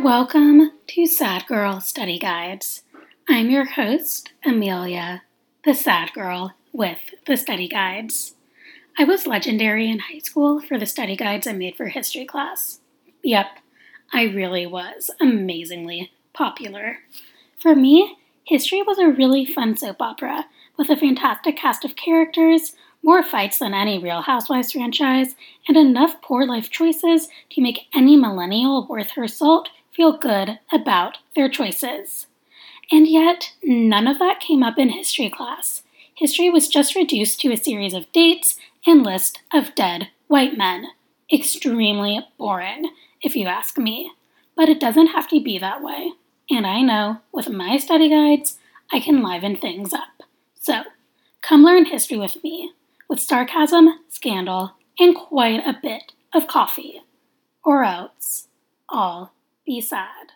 Welcome to Sad Girl Study Guides. I'm your host, Amelia, the sad girl with the study guides. I was legendary in high school for the study guides I made for history class. Yep, I really was amazingly popular. For me, history was a really fun soap opera with a fantastic cast of characters, more fights than any Real Housewives franchise, and enough poor life choices to make any millennial worth her salt feel good about their choices. And yet, none of that came up in history class. History was just reduced to a series of dates and list of dead white men. Extremely boring, if you ask me. But it doesn't have to be that way. And I know, with my study guides, I can liven things up. So, come learn history with me, with sarcasm, scandal, and quite a bit of coffee. Or else, all be sad.